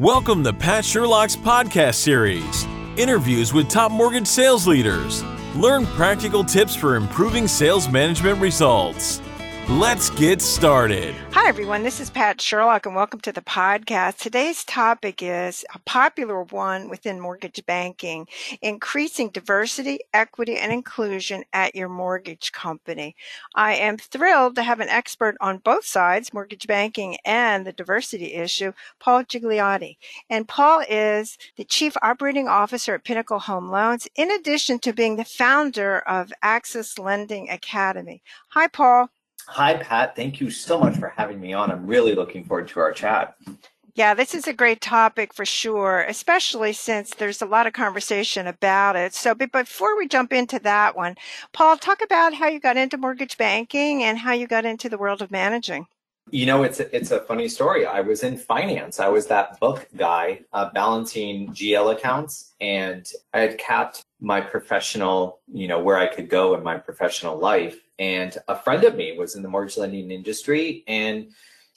Welcome to Pat Sherlock's podcast series interviews with top mortgage sales leaders. Learn practical tips for improving sales management results. Let's get started. Hi, everyone. This is Pat Sherlock, and welcome to the podcast. Today's topic is a popular one within mortgage banking increasing diversity, equity, and inclusion at your mortgage company. I am thrilled to have an expert on both sides, mortgage banking and the diversity issue, Paul Gigliotti. And Paul is the Chief Operating Officer at Pinnacle Home Loans, in addition to being the founder of Access Lending Academy. Hi, Paul. Hi, Pat. Thank you so much for having me on. I'm really looking forward to our chat. Yeah, this is a great topic for sure, especially since there's a lot of conversation about it. So, but before we jump into that one, Paul, talk about how you got into mortgage banking and how you got into the world of managing. You know, it's a, it's a funny story. I was in finance. I was that book guy uh, balancing GL accounts, and I had capped my professional, you know, where I could go in my professional life. And a friend of me was in the mortgage lending industry, and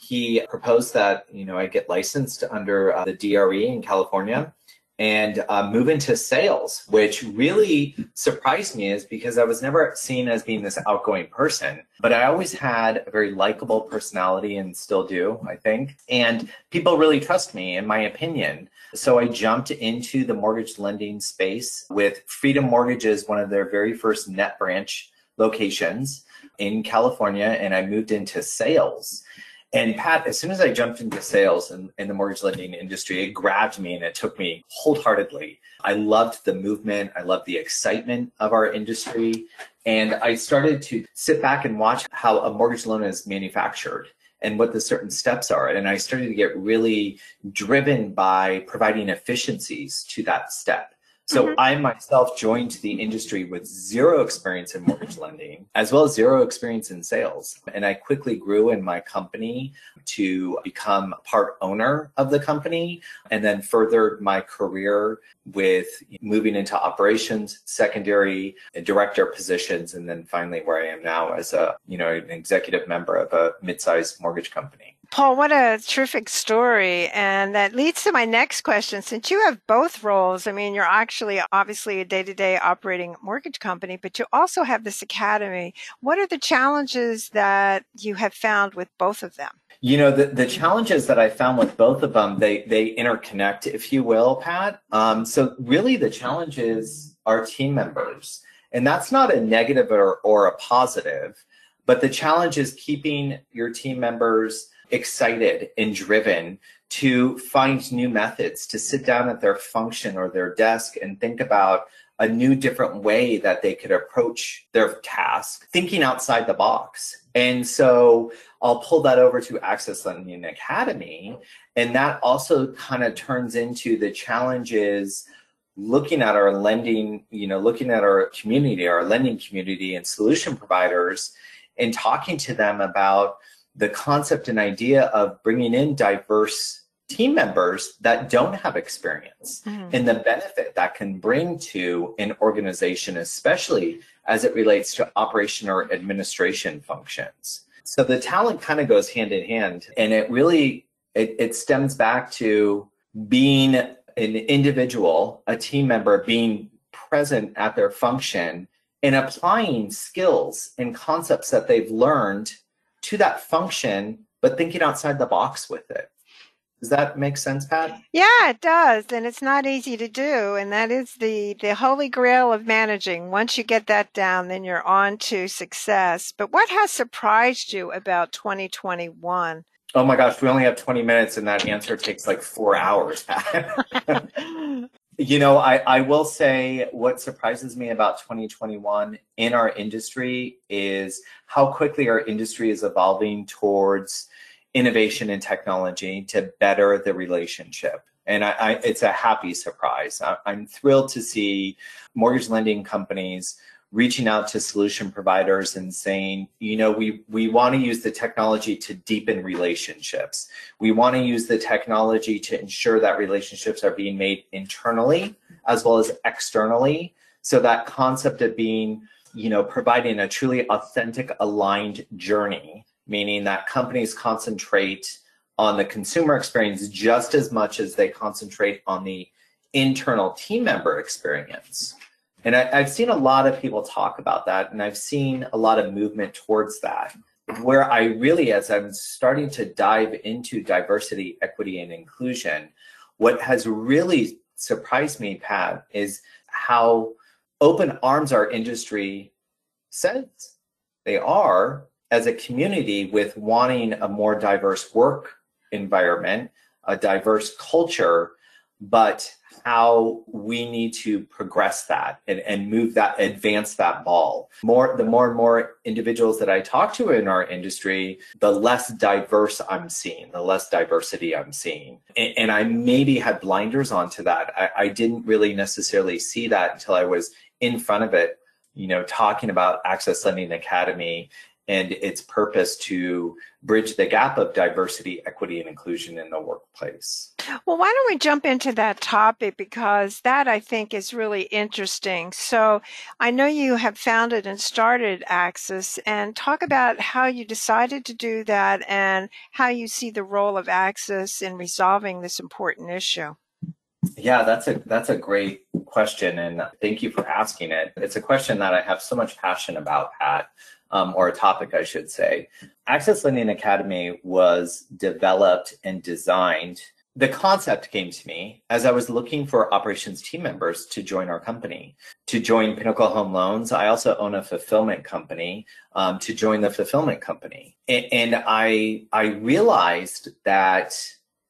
he proposed that you know I get licensed under uh, the DRE in California and uh, move into sales, which really surprised me is because I was never seen as being this outgoing person, but I always had a very likable personality and still do, I think. And people really trust me, in my opinion. So I jumped into the mortgage lending space with Freedom Mortgage's, one of their very first net branch locations in California, and I moved into sales. And Pat, as soon as I jumped into sales in, in the mortgage lending industry, it grabbed me and it took me wholeheartedly. I loved the movement. I loved the excitement of our industry. And I started to sit back and watch how a mortgage loan is manufactured and what the certain steps are. And I started to get really driven by providing efficiencies to that step. So mm-hmm. I myself joined the industry with zero experience in mortgage lending, as well as zero experience in sales. And I quickly grew in my company to become part owner of the company and then furthered my career with moving into operations, secondary director positions, and then finally where I am now as a, you know, an executive member of a mid-sized mortgage company. Paul, what a terrific story. And that leads to my next question. Since you have both roles, I mean, you're actually obviously a day to day operating mortgage company, but you also have this academy. What are the challenges that you have found with both of them? You know, the, the challenges that I found with both of them, they, they interconnect, if you will, Pat. Um, so really the challenges are team members. And that's not a negative or, or a positive, but the challenge is keeping your team members excited and driven to find new methods, to sit down at their function or their desk and think about a new, different way that they could approach their task, thinking outside the box. And so I'll pull that over to Access Lending Academy. And that also kind of turns into the challenges looking at our lending, you know, looking at our community, our lending community and solution providers and talking to them about the concept and idea of bringing in diverse team members that don't have experience mm. and the benefit that can bring to an organization, especially as it relates to operation or administration functions. So the talent kind of goes hand in hand and it really it, it stems back to being an individual, a team member being present at their function and applying skills and concepts that they've learned to that function, but thinking outside the box with it. Does that make sense, Pat? Yeah, it does. And it's not easy to do. And that is the, the holy grail of managing. Once you get that down, then you're on to success. But what has surprised you about 2021? Oh my gosh, we only have 20 minutes and that answer takes like four hours. You know, I, I will say what surprises me about 2021 in our industry is how quickly our industry is evolving towards innovation and technology to better the relationship. And I, I, it's a happy surprise. I, I'm thrilled to see mortgage lending companies reaching out to solution providers and saying, you know, we, we want to use the technology to deepen relationships. We want to use the technology to ensure that relationships are being made internally as well as externally. So that concept of being, you know, providing a truly authentic aligned journey, meaning that companies concentrate on the consumer experience just as much as they concentrate on the internal team member experience. And I, have seen a lot of people talk about that, and I've seen a lot of movement towards that. Where I really, as I'm starting to dive into diversity, equity, and inclusion, what has really surprised me, Pat, is how open arms our industry says they are as a community with wanting a more diverse work environment, a diverse culture, but how we need to progress that and, and move that, advance that ball. More the more and more individuals that I talk to in our industry, the less diverse I'm seeing, the less diversity I'm seeing. And, and I maybe had blinders onto that. I, I didn't really necessarily see that until I was in front of it, you know, talking about Access Lending Academy and its purpose to bridge the gap of diversity, equity, and inclusion in the workplace. Well, why don't we jump into that topic because that I think is really interesting. So, I know you have founded and started Access, and talk about how you decided to do that and how you see the role of Access in resolving this important issue. Yeah, that's a that's a great question, and thank you for asking it. It's a question that I have so much passion about, Pat um, or a topic, I should say. Access Lending Academy was developed and designed. The concept came to me as I was looking for operations team members to join our company. To join Pinnacle Home Loans, I also own a fulfillment company. Um, to join the fulfillment company, and, and I I realized that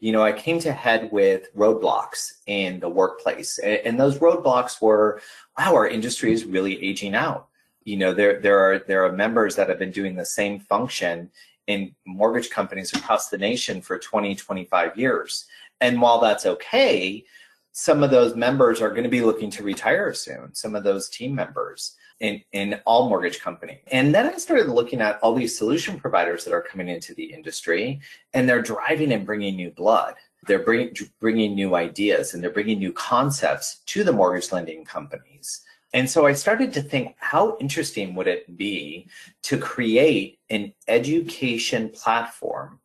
you know, I came to head with roadblocks in the workplace. And, those roadblocks were, wow, our industry is really aging out. You know there there are there are members that have been doing the same function in mortgage companies across the nation for 20 25 years. And while that's okay some of those members are going to be looking to retire soon some of those team members in in all mortgage company. And then i started looking at all these solution providers that are coming into the industry and they're driving and bringing new blood. They're bring, bringing new ideas and they're bringing new concepts to the mortgage lending companies. And so I started to think, how interesting would it be to create an education platform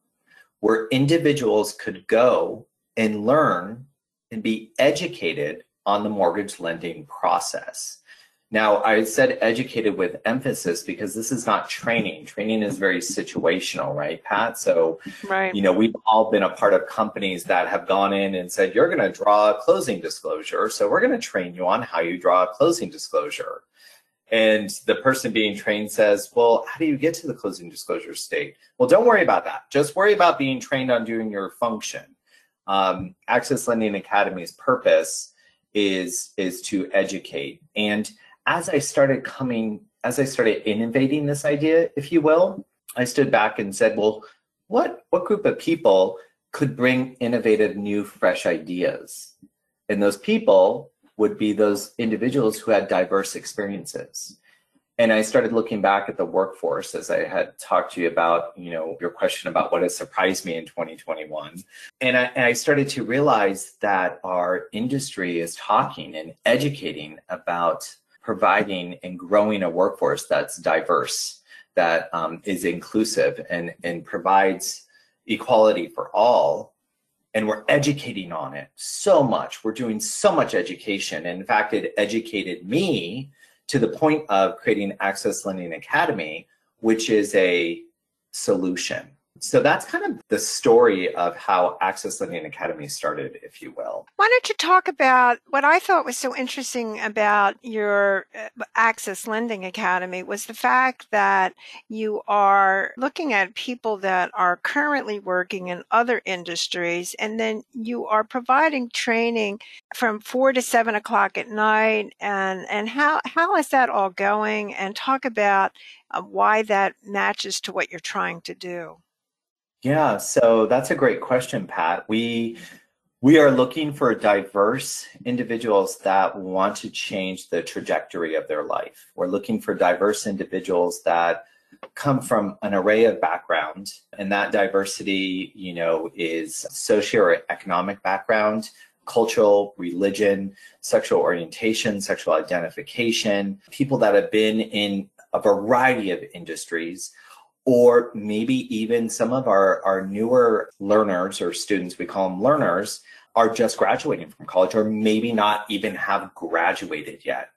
where individuals could go and learn and be educated on the mortgage lending process? Now, I said educated with emphasis because this is not training. Training is very situational, right, Pat? So, right. you know, we've all been a part of companies that have gone in and said, you're going to draw a closing disclosure. So, we're going to train you on how you draw a closing disclosure. And the person being trained says, well, how do you get to the closing disclosure state? Well, don't worry about that. Just worry about being trained on doing your function. Um, Access Lending Academy's purpose is is to educate and as I started coming, as I started innovating this idea, if you will, I stood back and said, well, what, what group of people could bring innovative, new, fresh ideas? And those people would be those individuals who had diverse experiences. And I started looking back at the workforce as I had talked to you about, you know, your question about what has surprised me in 2021. And I, and I started to realize that our industry is talking and educating about providing and growing a workforce that's diverse, that um, is inclusive and, and provides equality for all. And we're educating on it so much. We're doing so much education. And in fact, it educated me to the point of creating Access Lending Academy, which is a solution so that's kind of the story of how Access Lending Academy started, if you will. Why don't you talk about what I thought was so interesting about your uh, Access Lending Academy was the fact that you are looking at people that are currently working in other industries, and then you are providing training from four to seven o'clock at night. And and how how is that all going? And talk about uh, why that matches to what you're trying to do. Yeah, so that's a great question, Pat. We we are looking for diverse individuals that want to change the trajectory of their life. We're looking for diverse individuals that come from an array of background and that diversity, you know, is socioeconomic background, cultural, religion, sexual orientation, sexual identification, people that have been in a variety of industries or maybe even some of our, our newer learners or students, we call them learners, are just graduating from college or maybe not even have graduated yet.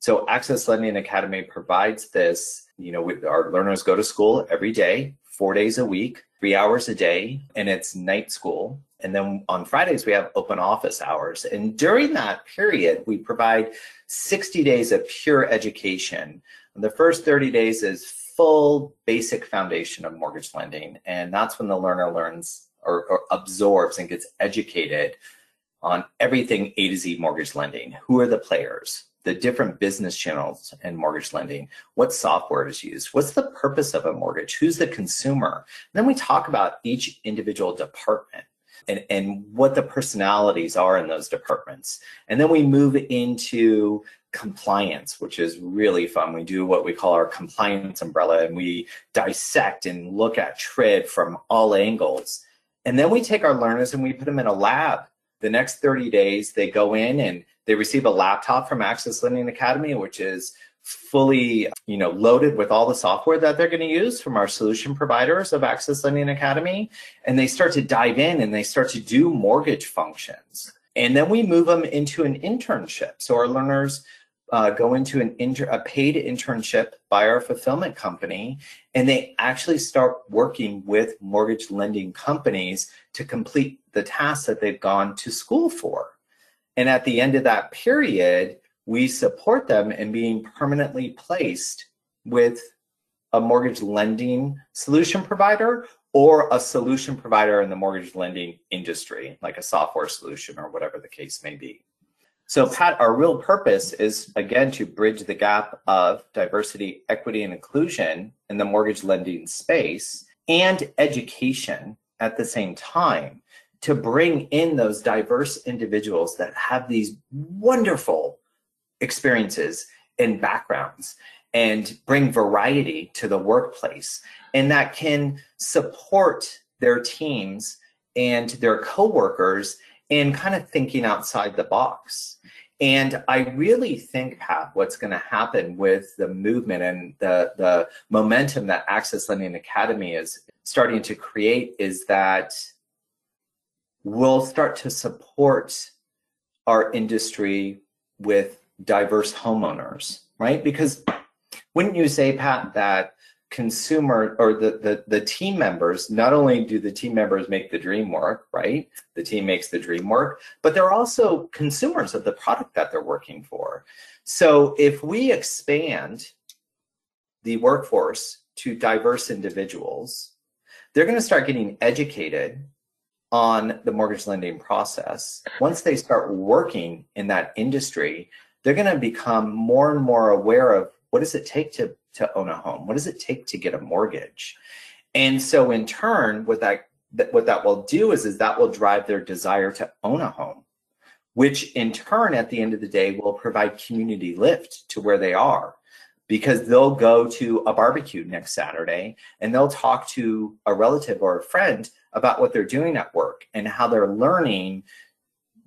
So Access Lending Academy provides this, you know, our learners go to school every day, four days a week, three hours a day, and it's night school. And then on Fridays, we have open office hours. And during that period, we provide 60 days of pure education. And the first 30 days is full basic foundation of mortgage lending. And that's when the learner learns or, or absorbs and gets educated on everything A to Z mortgage lending. Who are the players? the different business channels in mortgage lending, what software is used, what's the purpose of a mortgage, who's the consumer. Then we talk about each individual department and, and what the personalities are in those departments. And then we move into compliance, which is really fun. We do what we call our compliance umbrella and we dissect and look at TRID from all angles. And then we take our learners and we put them in a lab. The next 30 days, they go in and they receive a laptop from Access Lending Academy, which is fully you know loaded with all the software that they're going to use from our solution providers of access lending academy and they start to dive in and they start to do mortgage functions and then we move them into an internship so our learners uh, go into an inter- a paid internship by our fulfillment company and they actually start working with mortgage lending companies to complete the tasks that they've gone to school for and at the end of that period, we support them in being permanently placed with a mortgage lending solution provider or a solution provider in the mortgage lending industry, like a software solution or whatever the case may be. So, Pat, our real purpose is again to bridge the gap of diversity, equity, and inclusion in the mortgage lending space and education at the same time to bring in those diverse individuals that have these wonderful experiences and backgrounds and bring variety to the workplace and that can support their teams and their coworkers in kind of thinking outside the box. And I really think, Pat, what's going to happen with the movement and the, the momentum that Access Lending Academy is starting to create is that we'll start to support our industry with diverse homeowners, right? Because wouldn't you say, Pat, that consumer or the, the, the team members, not only do the team members make the dream work, right? The team makes the dream work, but they're also consumers of the product that they're working for. So if we expand the workforce to diverse individuals, they're going to start getting educated on the mortgage lending process, once they start working in that industry, they're going to become more and more aware of what does it take to, to own a home? What does it take to get a mortgage? And so in turn, what that, what that will do is, is that will drive their desire to own a home, which in turn, at the end of the day, will provide community lift to where they are because they'll go to a barbecue next Saturday and they'll talk to a relative or a friend about what they're doing at work and how they're learning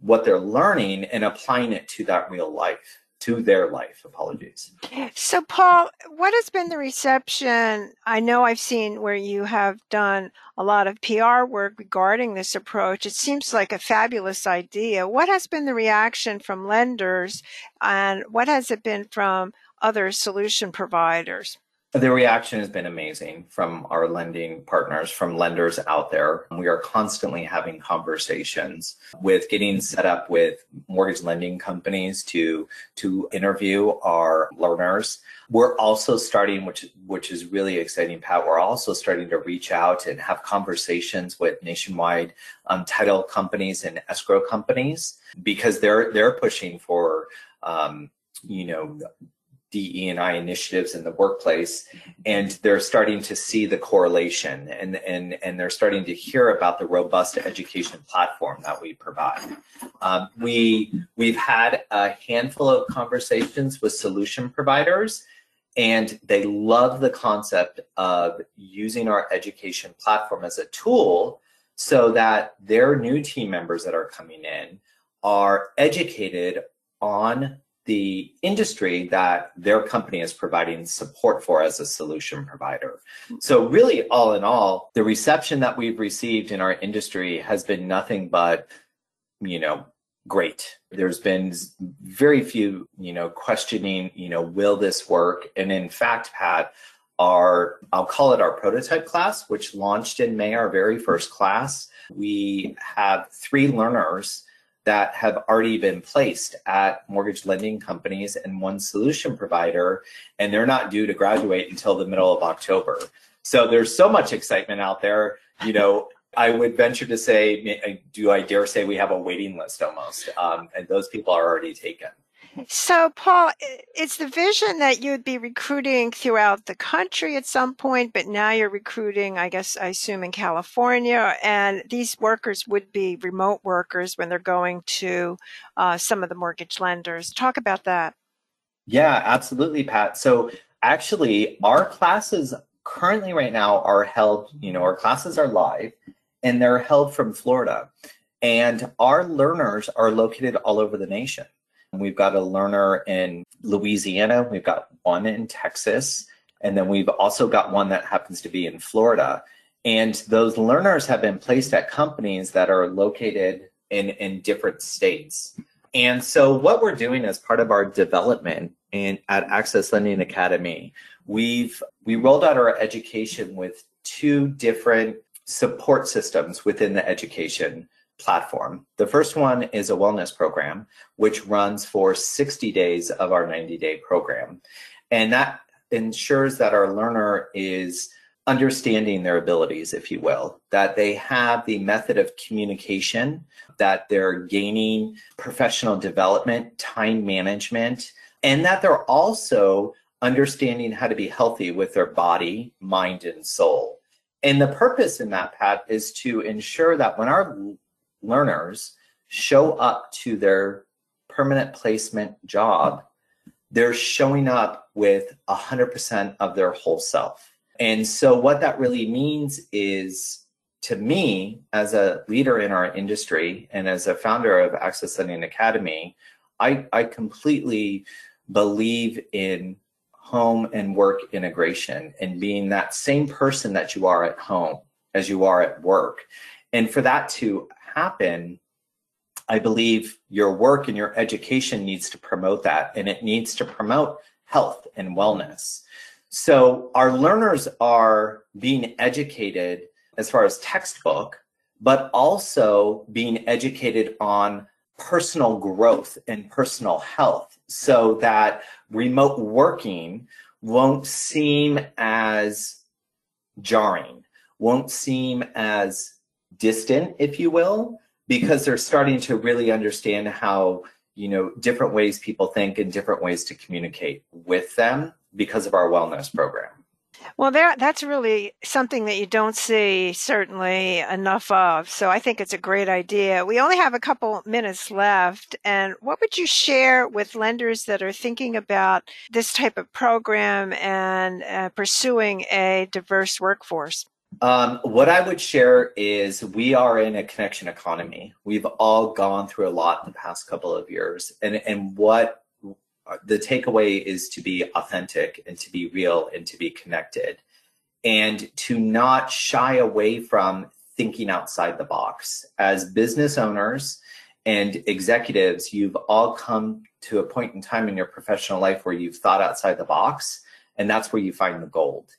what they're learning and applying it to that real life to their life. Apologies. So paul what has been the reception? I know i've seen where you have done a lot of pr work regarding this approach. It seems like a fabulous idea. What has been the reaction from lenders and what has it been from other solution providers the reaction has been amazing from our lending partners, from lenders out there. We are constantly having conversations with getting set up with mortgage lending companies to, to interview our learners. We're also starting, which, which is really exciting, Pat, we're also starting to reach out and have conversations with nationwide um, title companies and escrow companies because they're, they're pushing for um, you know DE and I initiatives in the workplace, and they're starting to see the correlation, and and and they're starting to hear about the robust education platform that we provide. Um, we we've had a handful of conversations with solution providers, and they love the concept of using our education platform as a tool so that their new team members that are coming in are educated on the industry that their company is providing support for as a solution provider. So really all in all, the reception that we've received in our industry has been nothing but, you know, great. There's been very few, you know, questioning, you know, will this work? And in fact, Pat, our, I'll call it our prototype class, which launched in May, our very first class. We have three learners that have already been placed at mortgage lending companies and one solution provider, and they're not due to graduate until the middle of October. So there's so much excitement out there. You know, I would venture to say, do I dare say we have a waiting list almost? Um, and those people are already taken. So, Paul, it's the vision that you'd be recruiting throughout the country at some point, but now you're recruiting, I guess, I assume in California, and these workers would be remote workers when they're going to uh, some of the mortgage lenders. Talk about that. Yeah, absolutely, Pat. So, actually, our classes currently right now are held, you know, our classes are live and they're held from Florida. And our learners are located all over the nation. We've got a learner in Louisiana, we've got one in Texas, and then we've also got one that happens to be in Florida. And those learners have been placed at companies that are located in, in different states. And so what we're doing as part of our development in at Access Lending Academy, we've we rolled out our education with two different support systems within the education platform. The first one is a wellness program, which runs for 60 days of our 90 day program. And that ensures that our learner is understanding their abilities, if you will, that they have the method of communication, that they're gaining professional development, time management, and that they're also understanding how to be healthy with their body, mind, and soul. And the purpose in that, Pat, is to ensure that when our learners show up to their permanent placement job, they're showing up with 100% of their whole self. And so, what that really means is to me, as a leader in our industry and as a founder of Access Lending Academy, I, I completely believe in home and work integration and being that same person that you are at home as you are at work. And for that to happen, I believe your work and your education needs to promote that, and it needs to promote health and wellness. So our learners are being educated as far as textbook, but also being educated on personal growth and personal health so that remote working won't seem as jarring, won't seem as distant, if you will, because they're starting to really understand how, you know, different ways people think and different ways to communicate with them because of our wellness program. Well, that that's really something that you don't see certainly enough of. So I think it's a great idea. We only have a couple minutes left, and what would you share with lenders that are thinking about this type of program and uh, pursuing a diverse workforce? Um, what I would share is we are in a connection economy. We've all gone through a lot in the past couple of years, and and what the takeaway is to be authentic and to be real and to be connected, and to not shy away from thinking outside the box. As business owners and executives, you've all come to a point in time in your professional life where you've thought outside the box, and that's where you find the gold.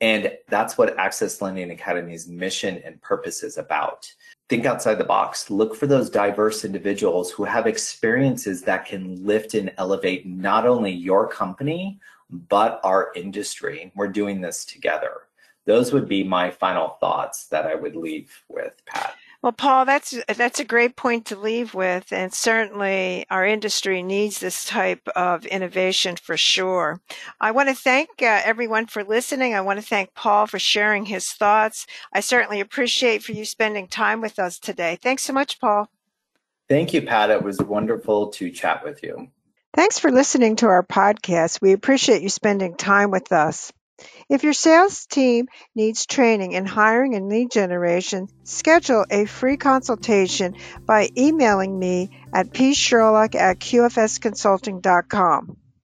And that's what Access Lending Academy's mission and purpose is about. Think outside the box. Look for those diverse individuals who have experiences that can lift and elevate not only your company, but our industry. We're doing this together. Those would be my final thoughts that I would leave with, Pat. Well, Paul, that's that's a great point to leave with, and certainly our industry needs this type of innovation for sure. I want to thank uh, everyone for listening. I want to thank Paul for sharing his thoughts. I certainly appreciate for you spending time with us today. Thanks so much, Paul. Thank you, Pat. It was wonderful to chat with you. Thanks for listening to our podcast. We appreciate you spending time with us. If your sales team needs training in hiring and lead generation, schedule a free consultation by emailing me at psherlock at qfsconsulting.com.